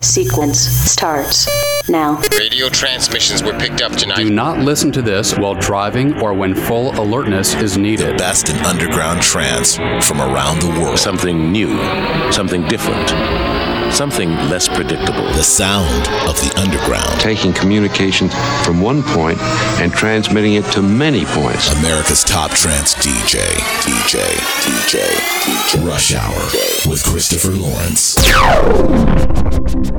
Sequence starts now. Radio transmissions were picked up tonight. Do not listen to this while driving or when full alertness is needed. Best in underground trance from around the world. Something new, something different, something less predictable. The sound of the underground. Taking communication from one point and transmitting it to many points. America's top trance DJ, DJ, DJ, DJ. Rush Hour with Christopher Lawrence.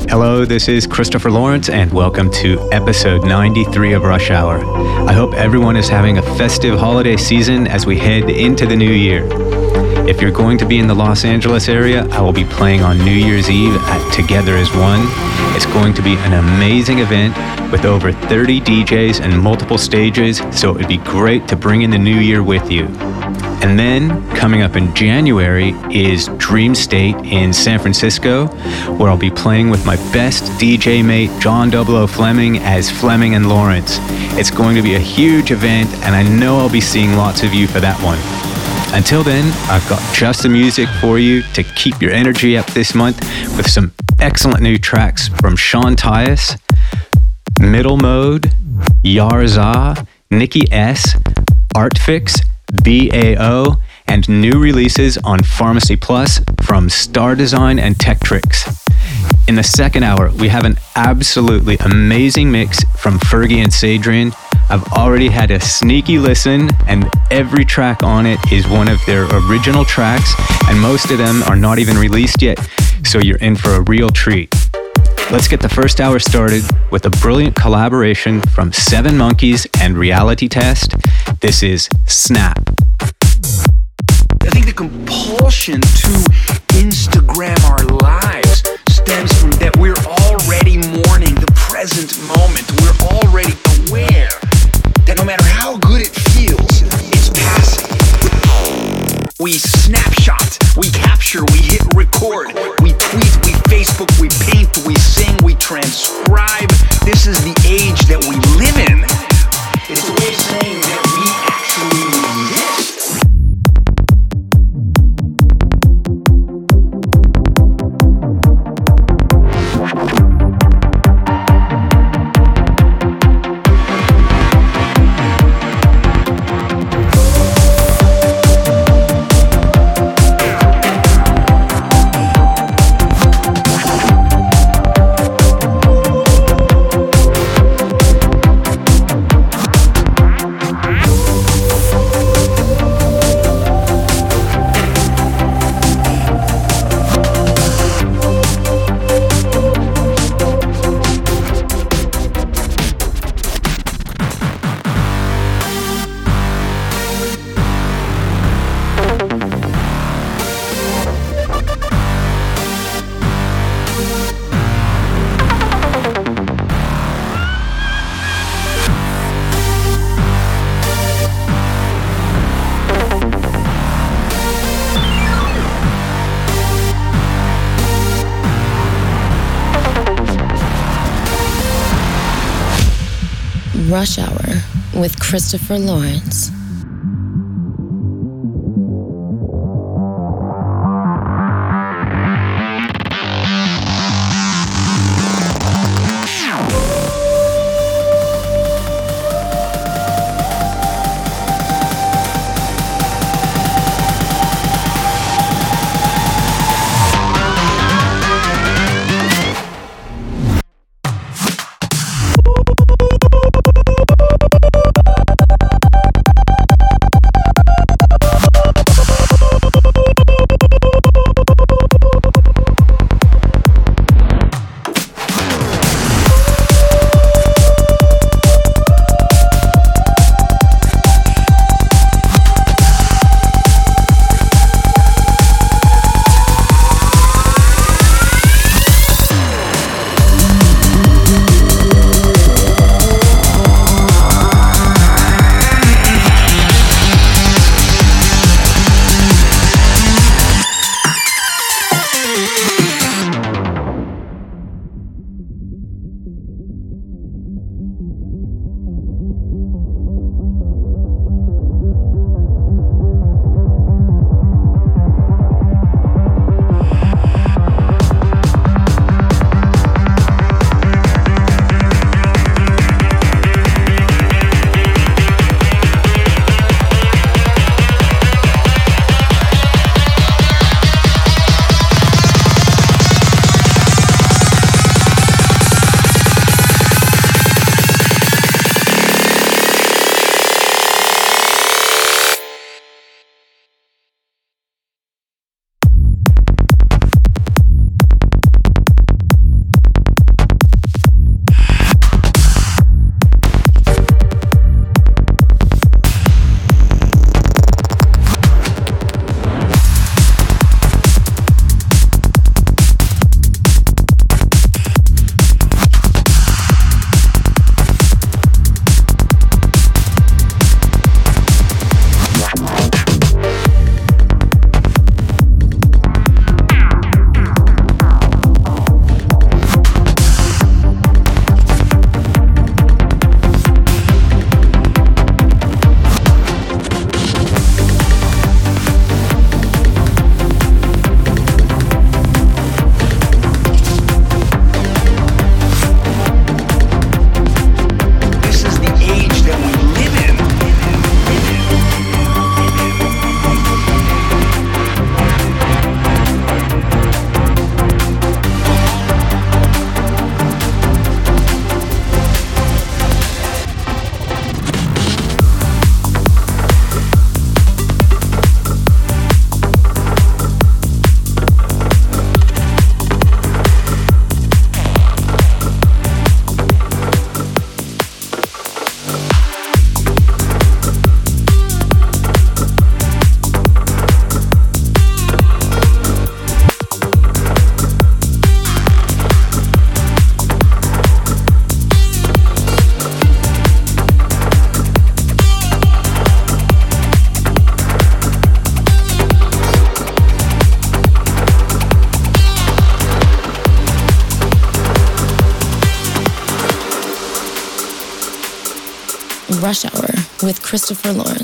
Hello, this is Christopher Lawrence, and welcome to episode 93 of Rush Hour. I hope everyone is having a festive holiday season as we head into the new year. If you're going to be in the Los Angeles area, I will be playing on New Year's Eve at Together as One. It's going to be an amazing event with over 30 DJs and multiple stages, so it would be great to bring in the new year with you. And then coming up in January is Dreamstate in San Francisco, where I'll be playing with my best DJ mate, John Double Fleming, as Fleming and Lawrence. It's going to be a huge event, and I know I'll be seeing lots of you for that one. Until then, I've got just the music for you to keep your energy up this month with some excellent new tracks from Sean Tyas, Middle Mode, Yarza, Nikki S, Artfix, BAO, and new releases on Pharmacy Plus from Star Design and Tektrix. In the second hour, we have an absolutely amazing mix from Fergie and Sadrian. I've already had a sneaky listen, and every track on it is one of their original tracks, and most of them are not even released yet, so you're in for a real treat. Let's get the first hour started with a brilliant collaboration from Seven Monkeys and Reality Test. This is Snap. I think the compulsion to Instagram our lives stems from that we're already mourning the present moment. We're already aware that no matter how good it feels, it's passing. We snapshot, we capture, we hit record, we tweet, we Facebook, we paint, we sing, we transcribe. This is the age that we live in. It's saying Christopher Lawrence. Christopher Lawrence.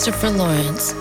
Christopher Lawrence.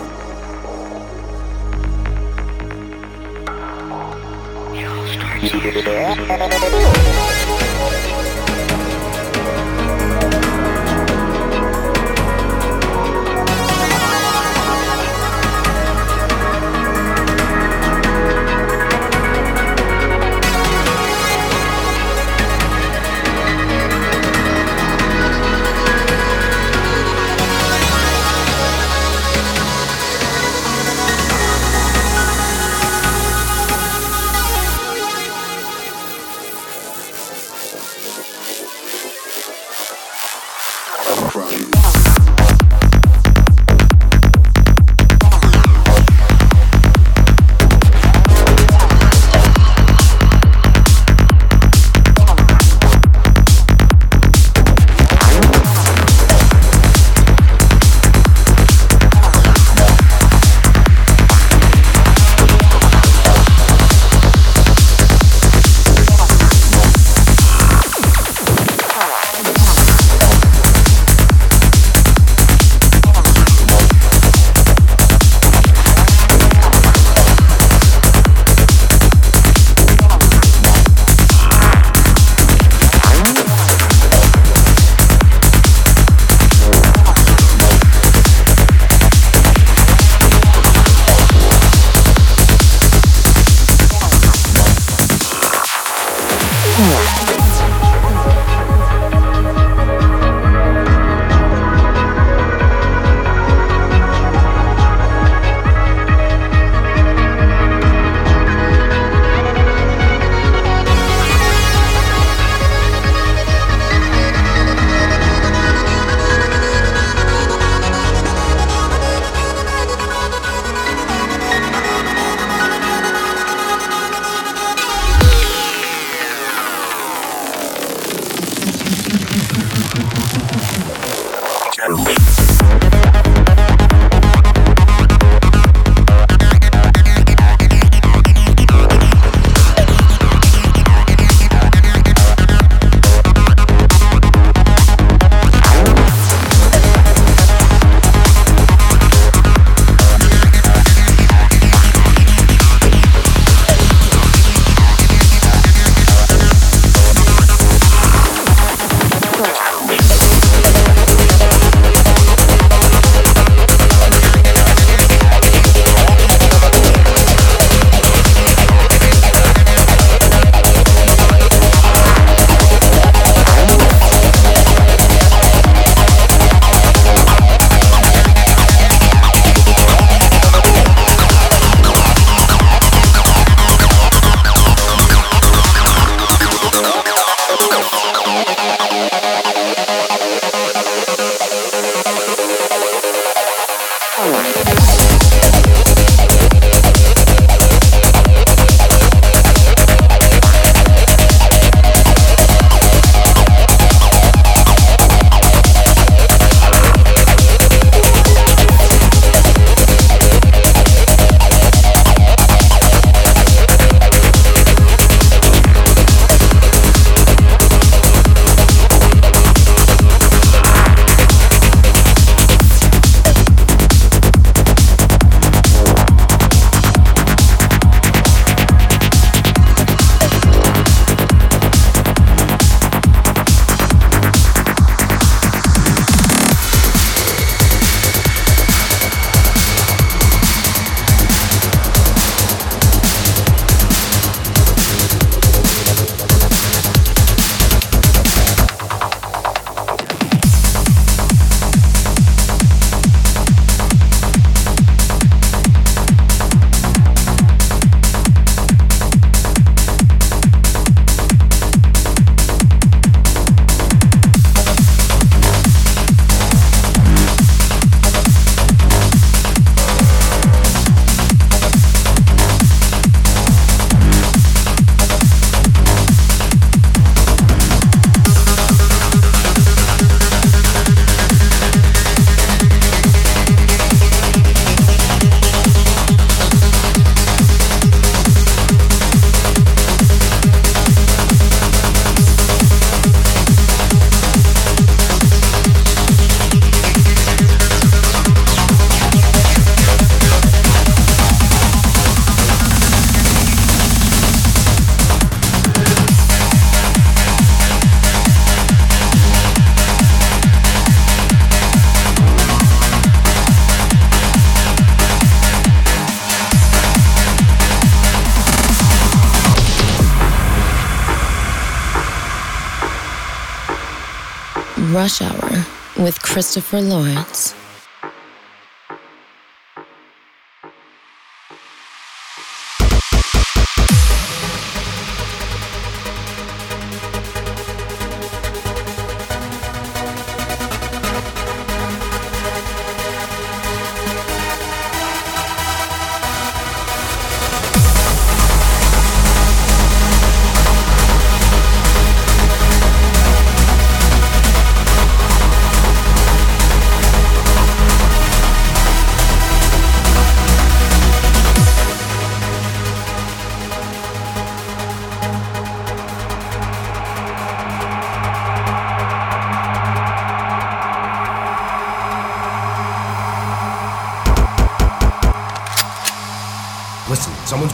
Christopher Lawrence.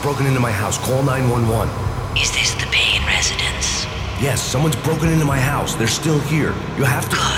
Broken into my house. Call 911. Is this the Payne residence? Yes, someone's broken into my house. They're still here. You have to.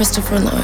Christopher Lawrence.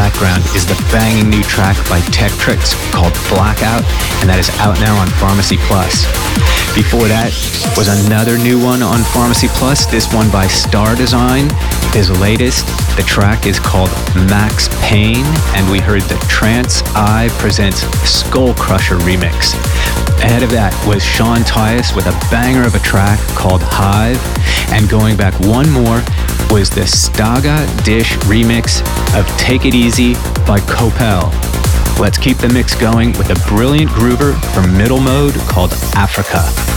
Background is the banging new track by Tektrix called Blackout, and that is out now on Pharmacy Plus. Before that was another new one on Pharmacy Plus, this one by Star Design, his latest. The track is called Max Pain, and we heard the Trance Eye presents Skull Crusher remix. Ahead of that was Sean Tyas with a banger of a track called Hive, and going back one more was the Staga Dish remix of Take It Easy by Copel. Let's keep the mix going with a brilliant groover from Middle Mode called Africa.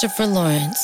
Christopher Lawrence.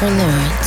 Lawrence.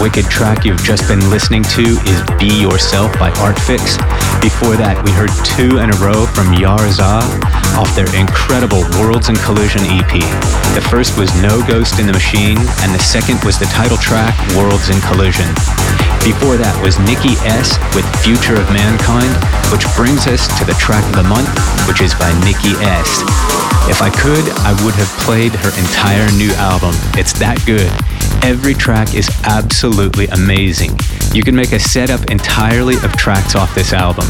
Wicked track you've just been listening to is Be Yourself by Artfix. Before that, we heard two in a row from Yarza off their incredible Worlds in Collision EP. The first was No Ghost in the Machine, and the second was the title track, Worlds in Collision. Before that was Nikki S with Future of Mankind, which brings us to the track of the month, which is by Nikki S. If I could, I would have played her entire new album. It's that good. Every track is absolutely amazing. You can make a setup entirely of tracks off this album.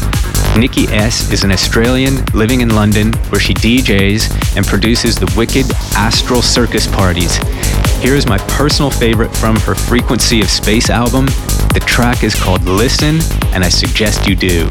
Nikki S is an Australian living in London where she DJs and produces the wicked Astral Circus parties. Here is my personal favorite from her Frequency of Space album. The track is called Listen, and I suggest you do.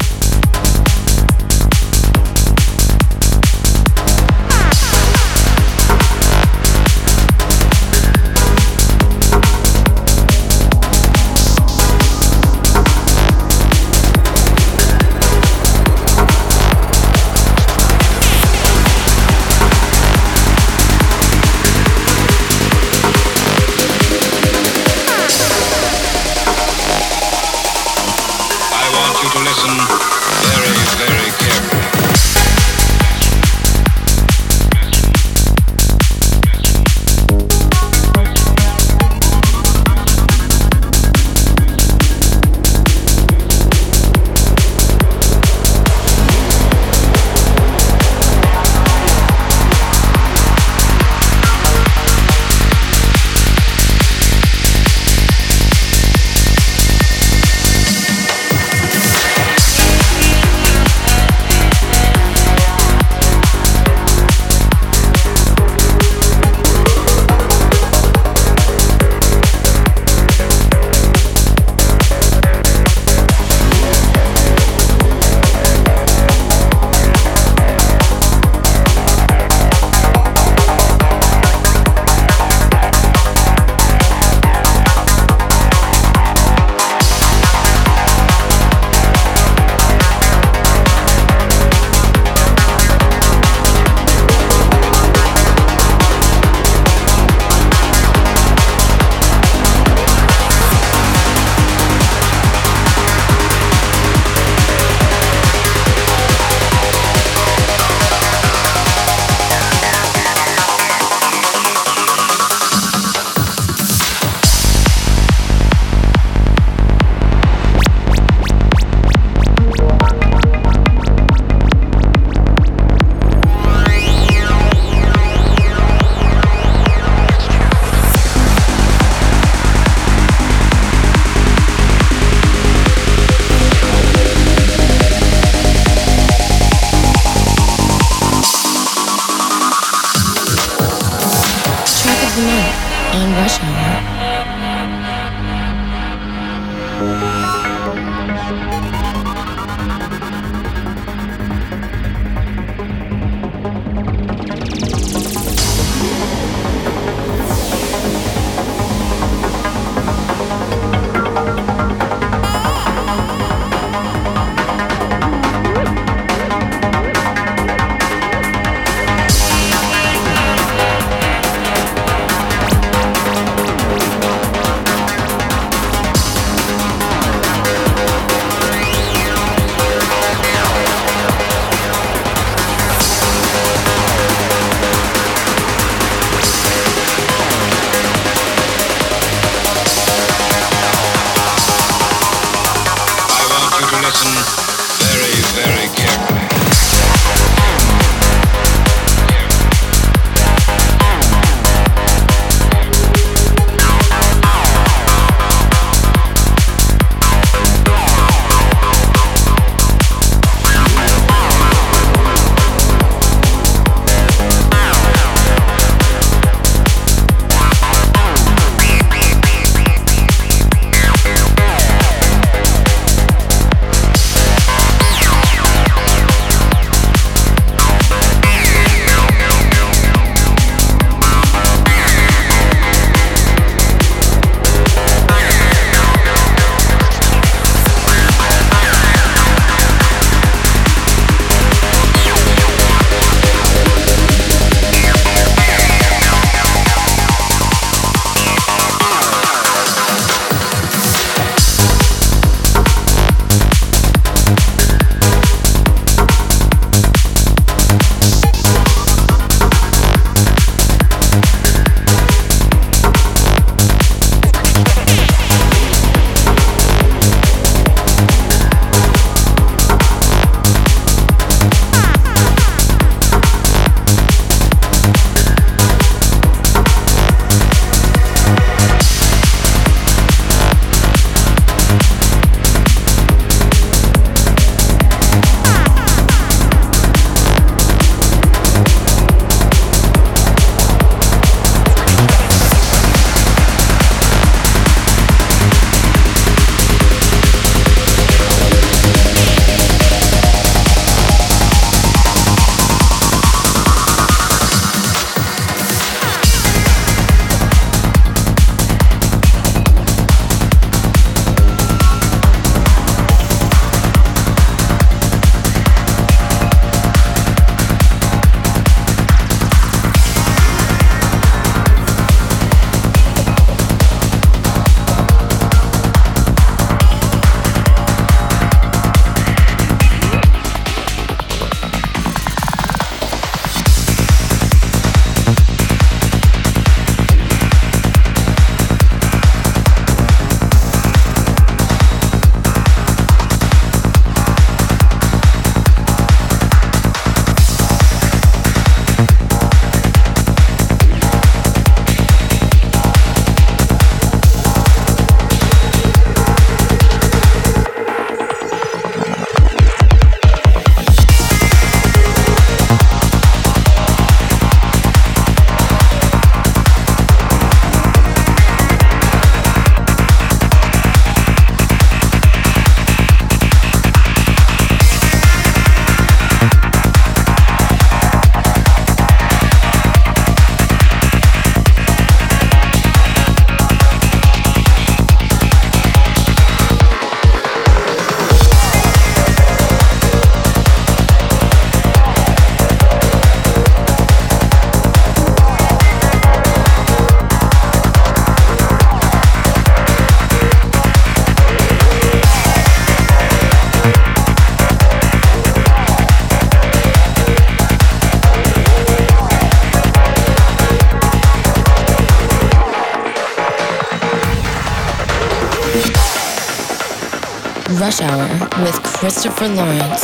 Christopher Lawrence.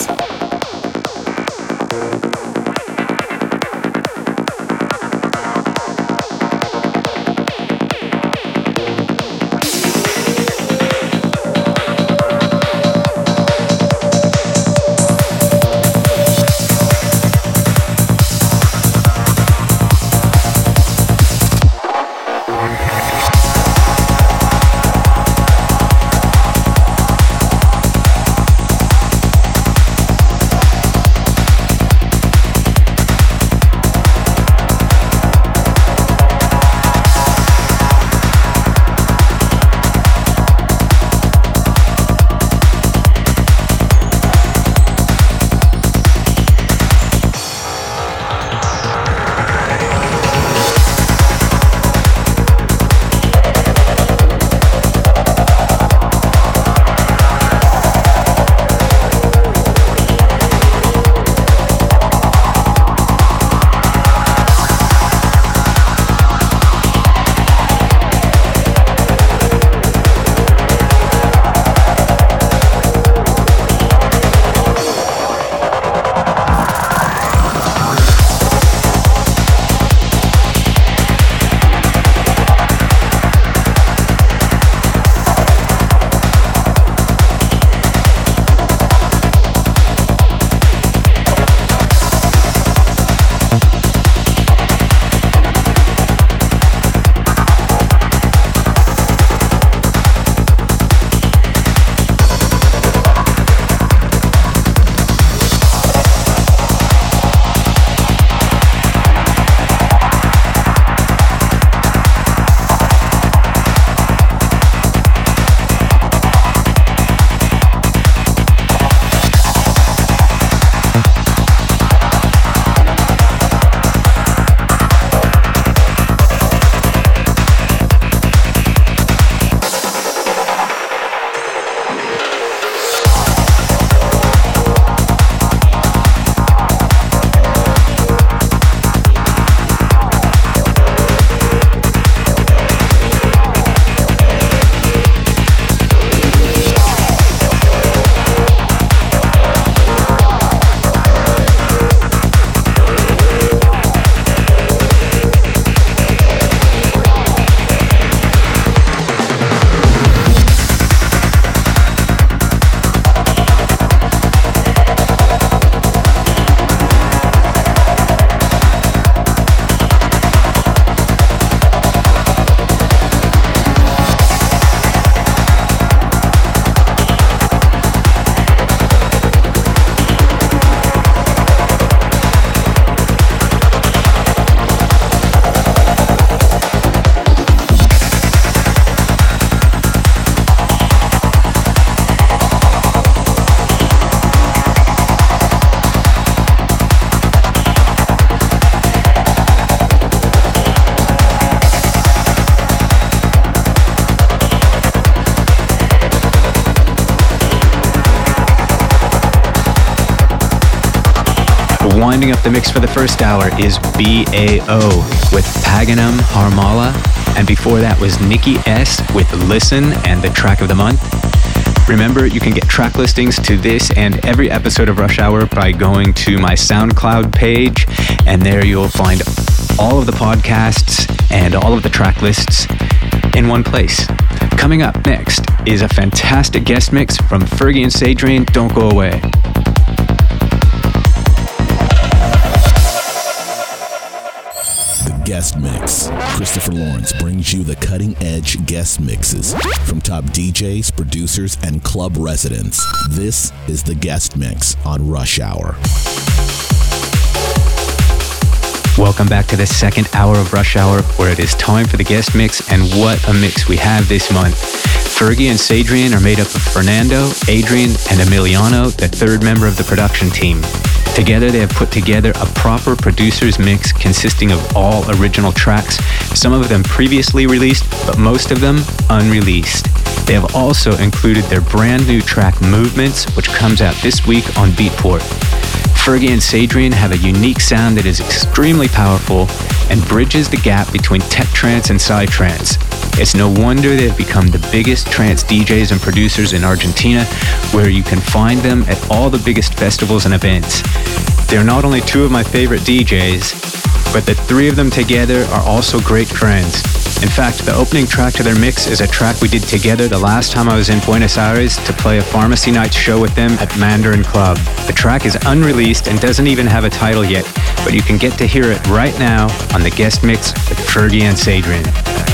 The mix for the first hour is BAO with Peganum Harmala, and before that was Nikki S with Listen and the track of the month. Remember, you can get track listings to this and every episode of Rush Hour by going to my SoundCloud page, and there you'll find all of the podcasts and all of the track lists in one place. Coming up next is a fantastic guest mix from Fergie and Sadrian. Don't go away. Guest mix. Christopher Lawrence brings you the cutting edge guest mixes from top DJs, producers, and club residents. This is the guest mix on Rush Hour. Welcome back to the second hour of Rush Hour, where it is time for the guest mix, and what a mix we have this month. Fergie and Sadrian are made up of Fernando, Adrian, and Emiliano, the third member of the production team. Together, they have put together a proper producer's mix consisting of all original tracks, some of them previously released, but most of them unreleased. They have also included their brand new track Movements, which comes out this week on Beatport. Fergie and Sadrian have a unique sound that is extremely powerful and bridges the gap between tech trance and psytrance. It's no wonder they've become the biggest trance DJs and producers in Argentina, where you can find them at all the biggest festivals and events. They're not only two of my favorite DJs, but the three of them together are also great friends. In fact, the opening track to their mix is a track we did together the last time I was in Buenos Aires to play a Pharmacy Night show with them at Mandarin Club. The track is unreleased and doesn't even have a title yet, but you can get to hear it right now on the guest mix with Fergie and Sadrian.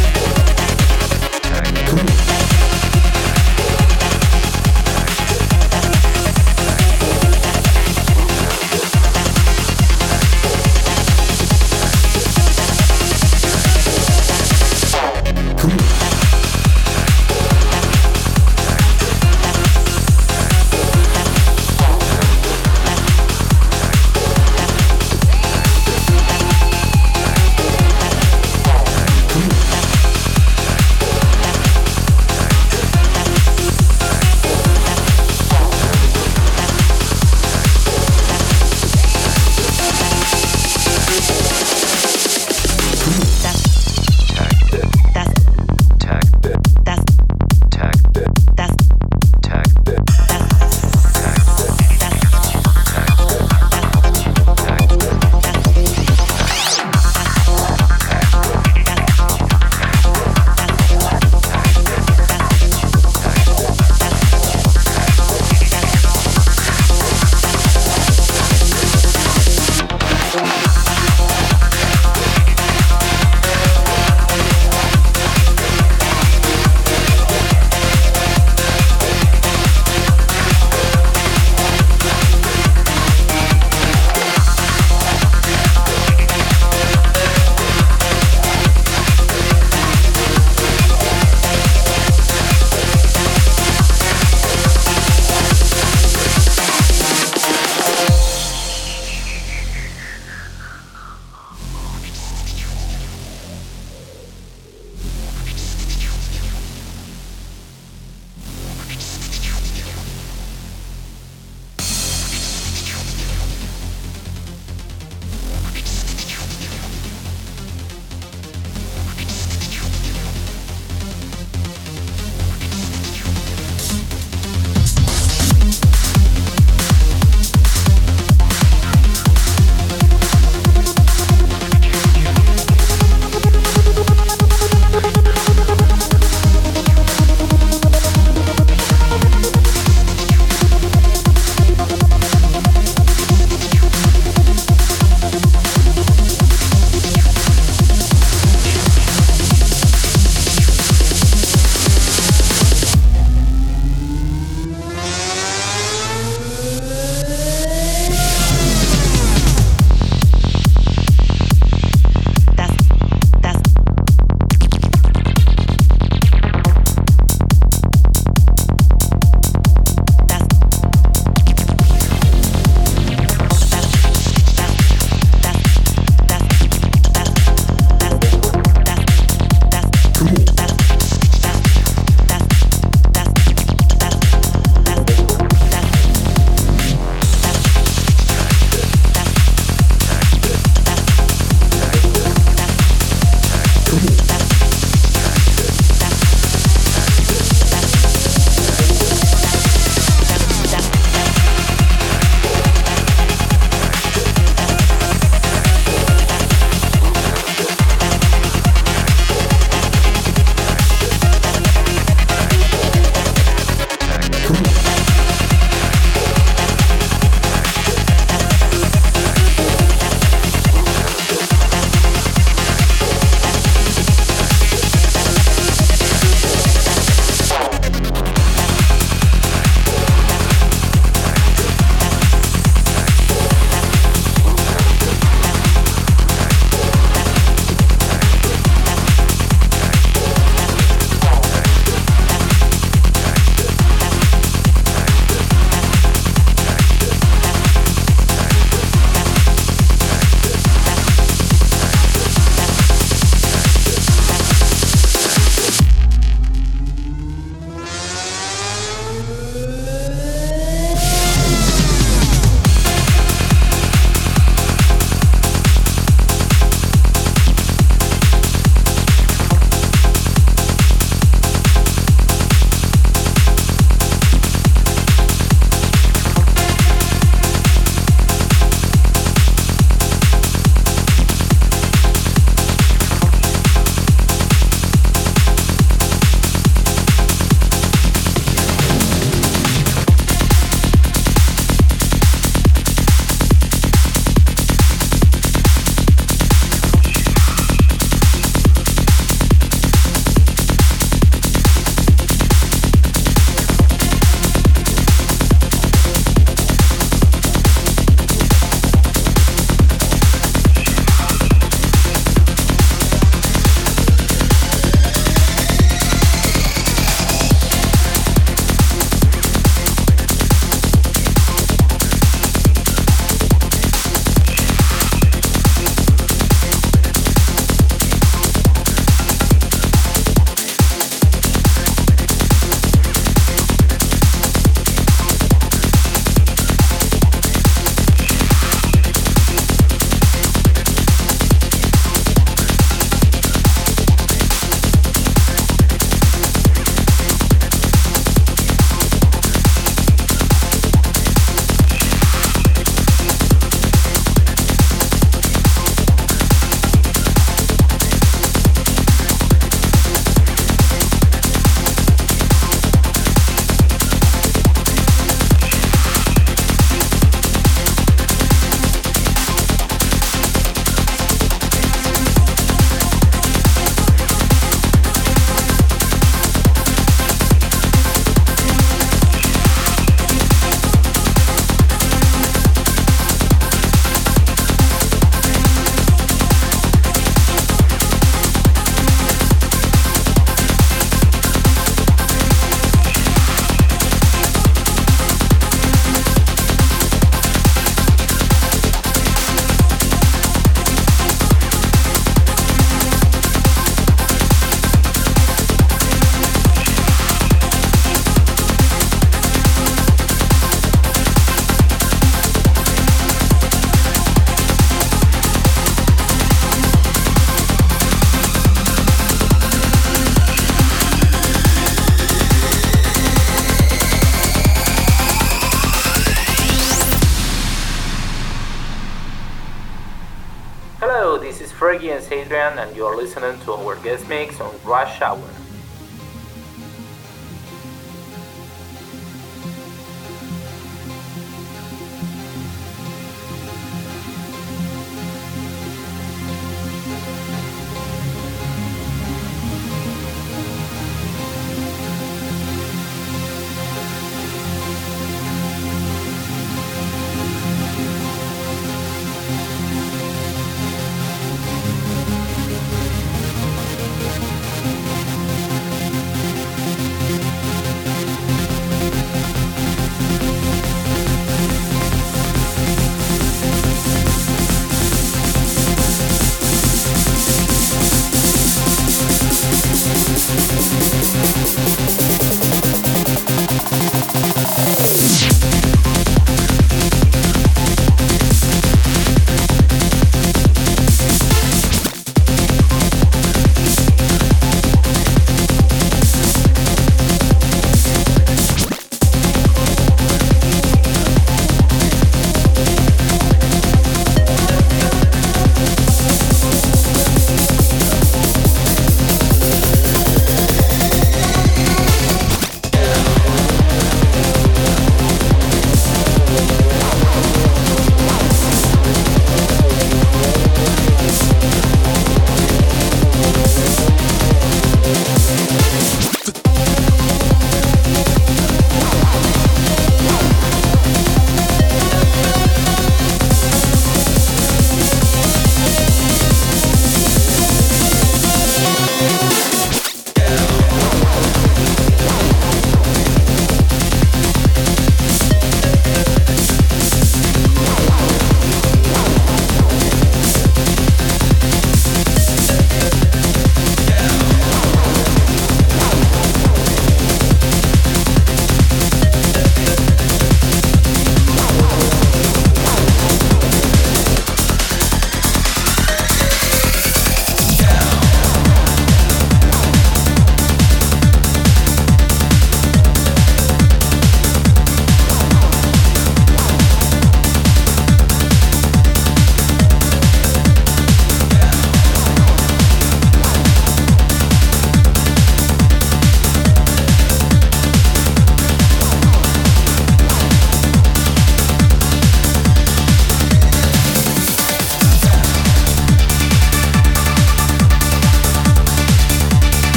And you're listening to our guest mix on Rush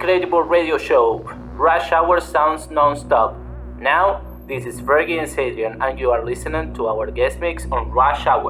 incredible radio show! Rush Hour sounds non-stop. Now, this is Fergie and Adrian, and you are listening to our guest mix on Rush Hour.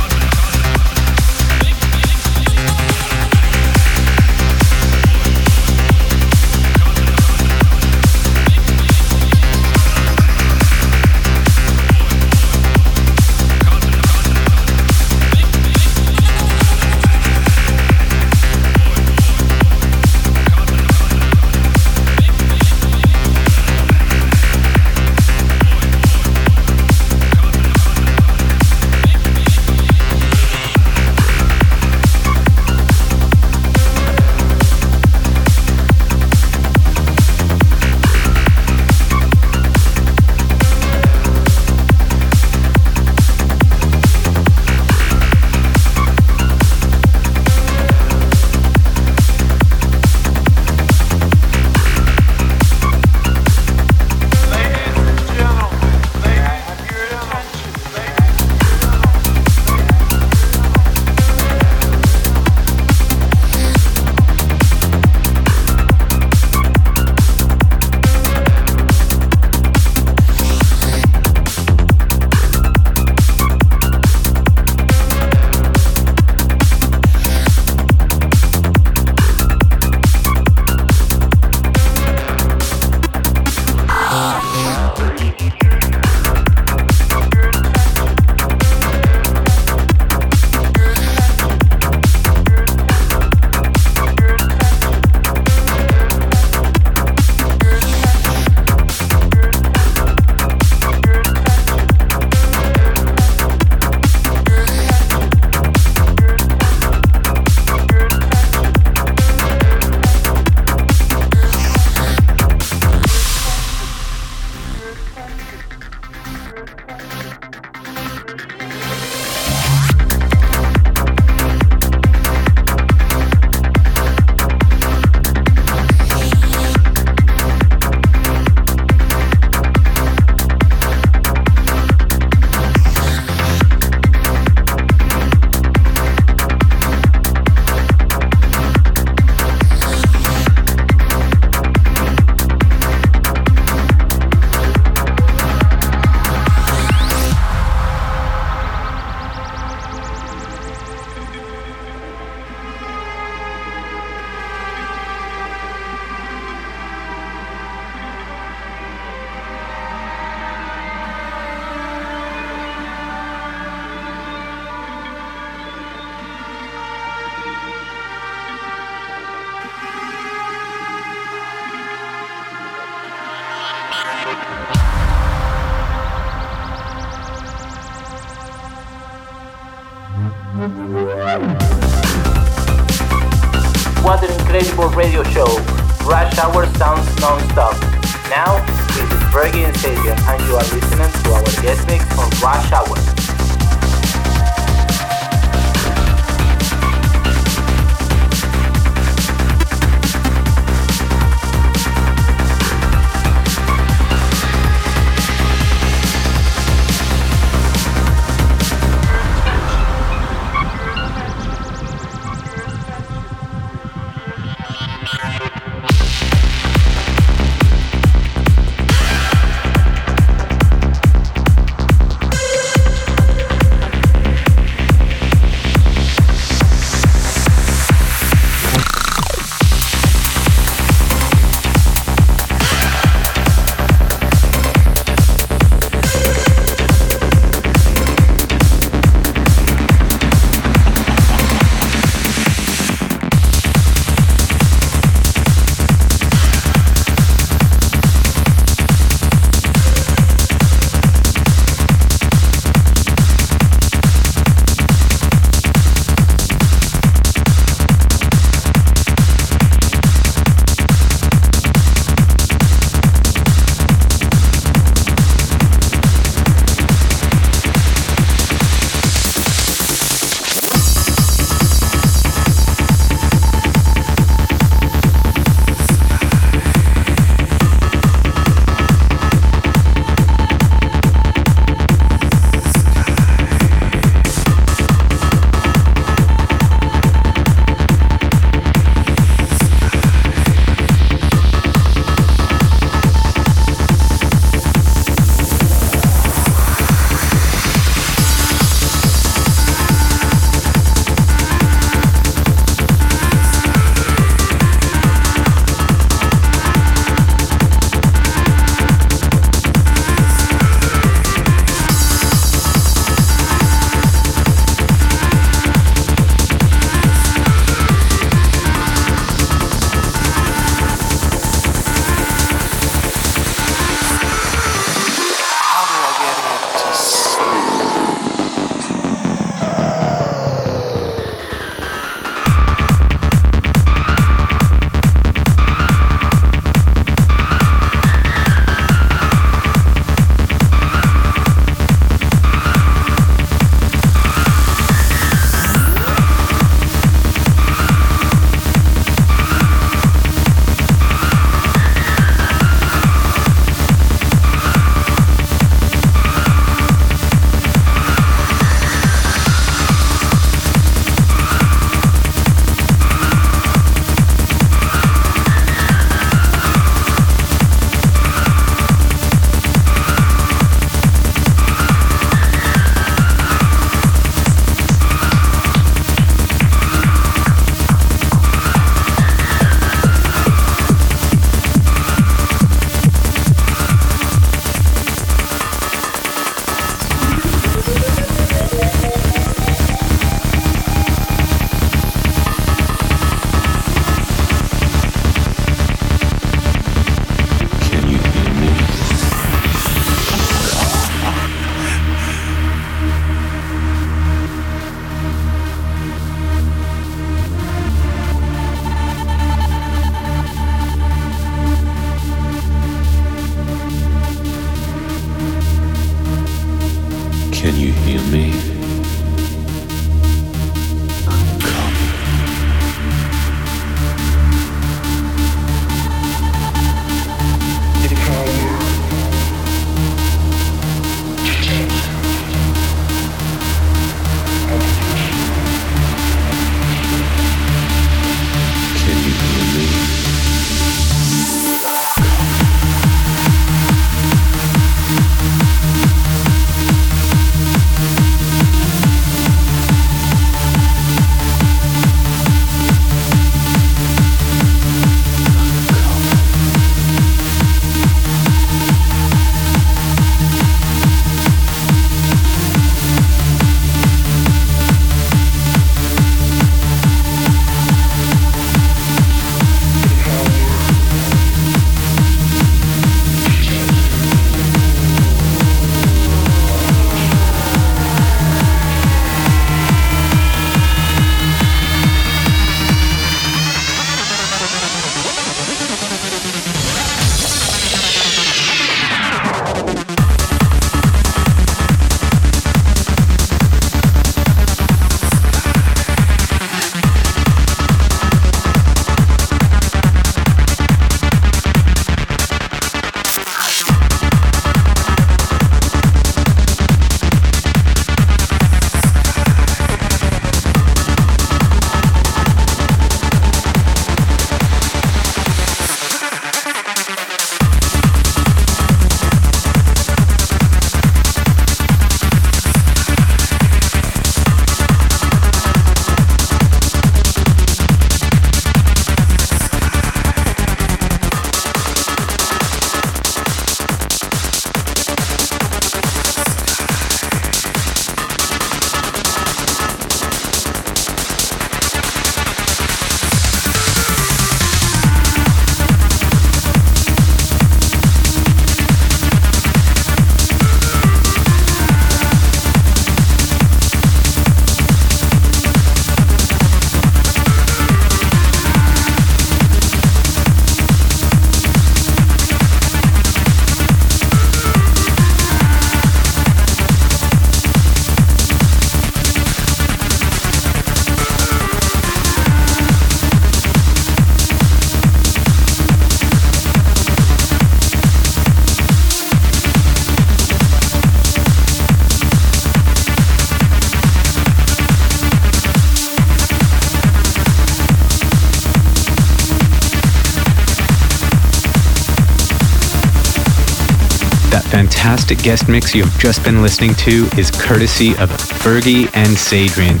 Fantastic guest mix you have just been listening to is courtesy of Fergie and Sadrian.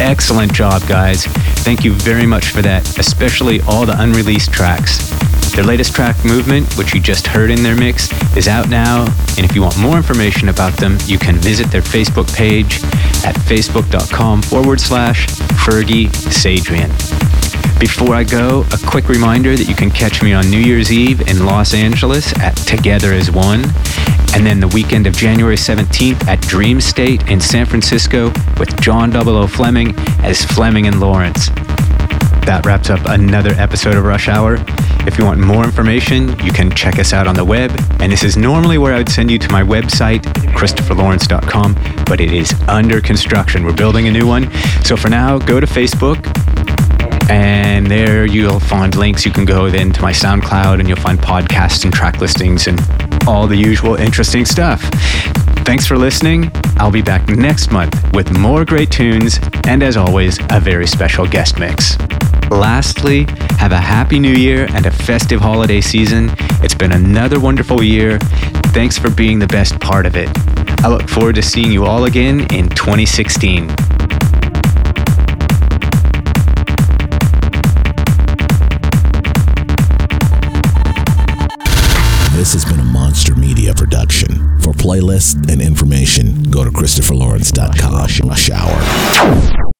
Excellent job, guys. Thank you very much for that, especially all the unreleased tracks. Their latest track, Movement, which you just heard in their mix, is out now. And if you want more information about them, you can visit their Facebook page at facebook.com forward slash Fergie Sadrian. Before I go, a quick reminder that you can catch me on New Year's Eve in Los Angeles at Together as One, and then the weekend of January 17th at Dreamstate in San Francisco with John Double O Fleming as Fleming and Lawrence. That wraps up another episode of Rush Hour. If you want more information, you can check us out on the web. And this is normally where I would send you to my website, ChristopherLawrence.com, but it is under construction. We're building a new one. So for now, go to Facebook, and there you'll find links. You can go then to my SoundCloud and you'll find podcasts and track listings and all the usual interesting stuff. Thanks for listening. I'll be back next month with more great tunes and, as always, a very special guest mix. Lastly, have a happy new year and a festive holiday season. It's been another wonderful year. Thanks for being the best part of it. I look forward to seeing you all again in 2016. This has been a Monster Media production. For playlists and information, go to ChristopherLawrence.com. Rush Hour.